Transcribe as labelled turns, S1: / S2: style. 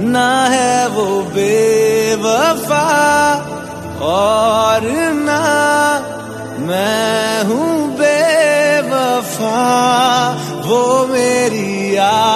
S1: ना है वो बेवफा और ना मैं हूँ बेवफा वो मेरी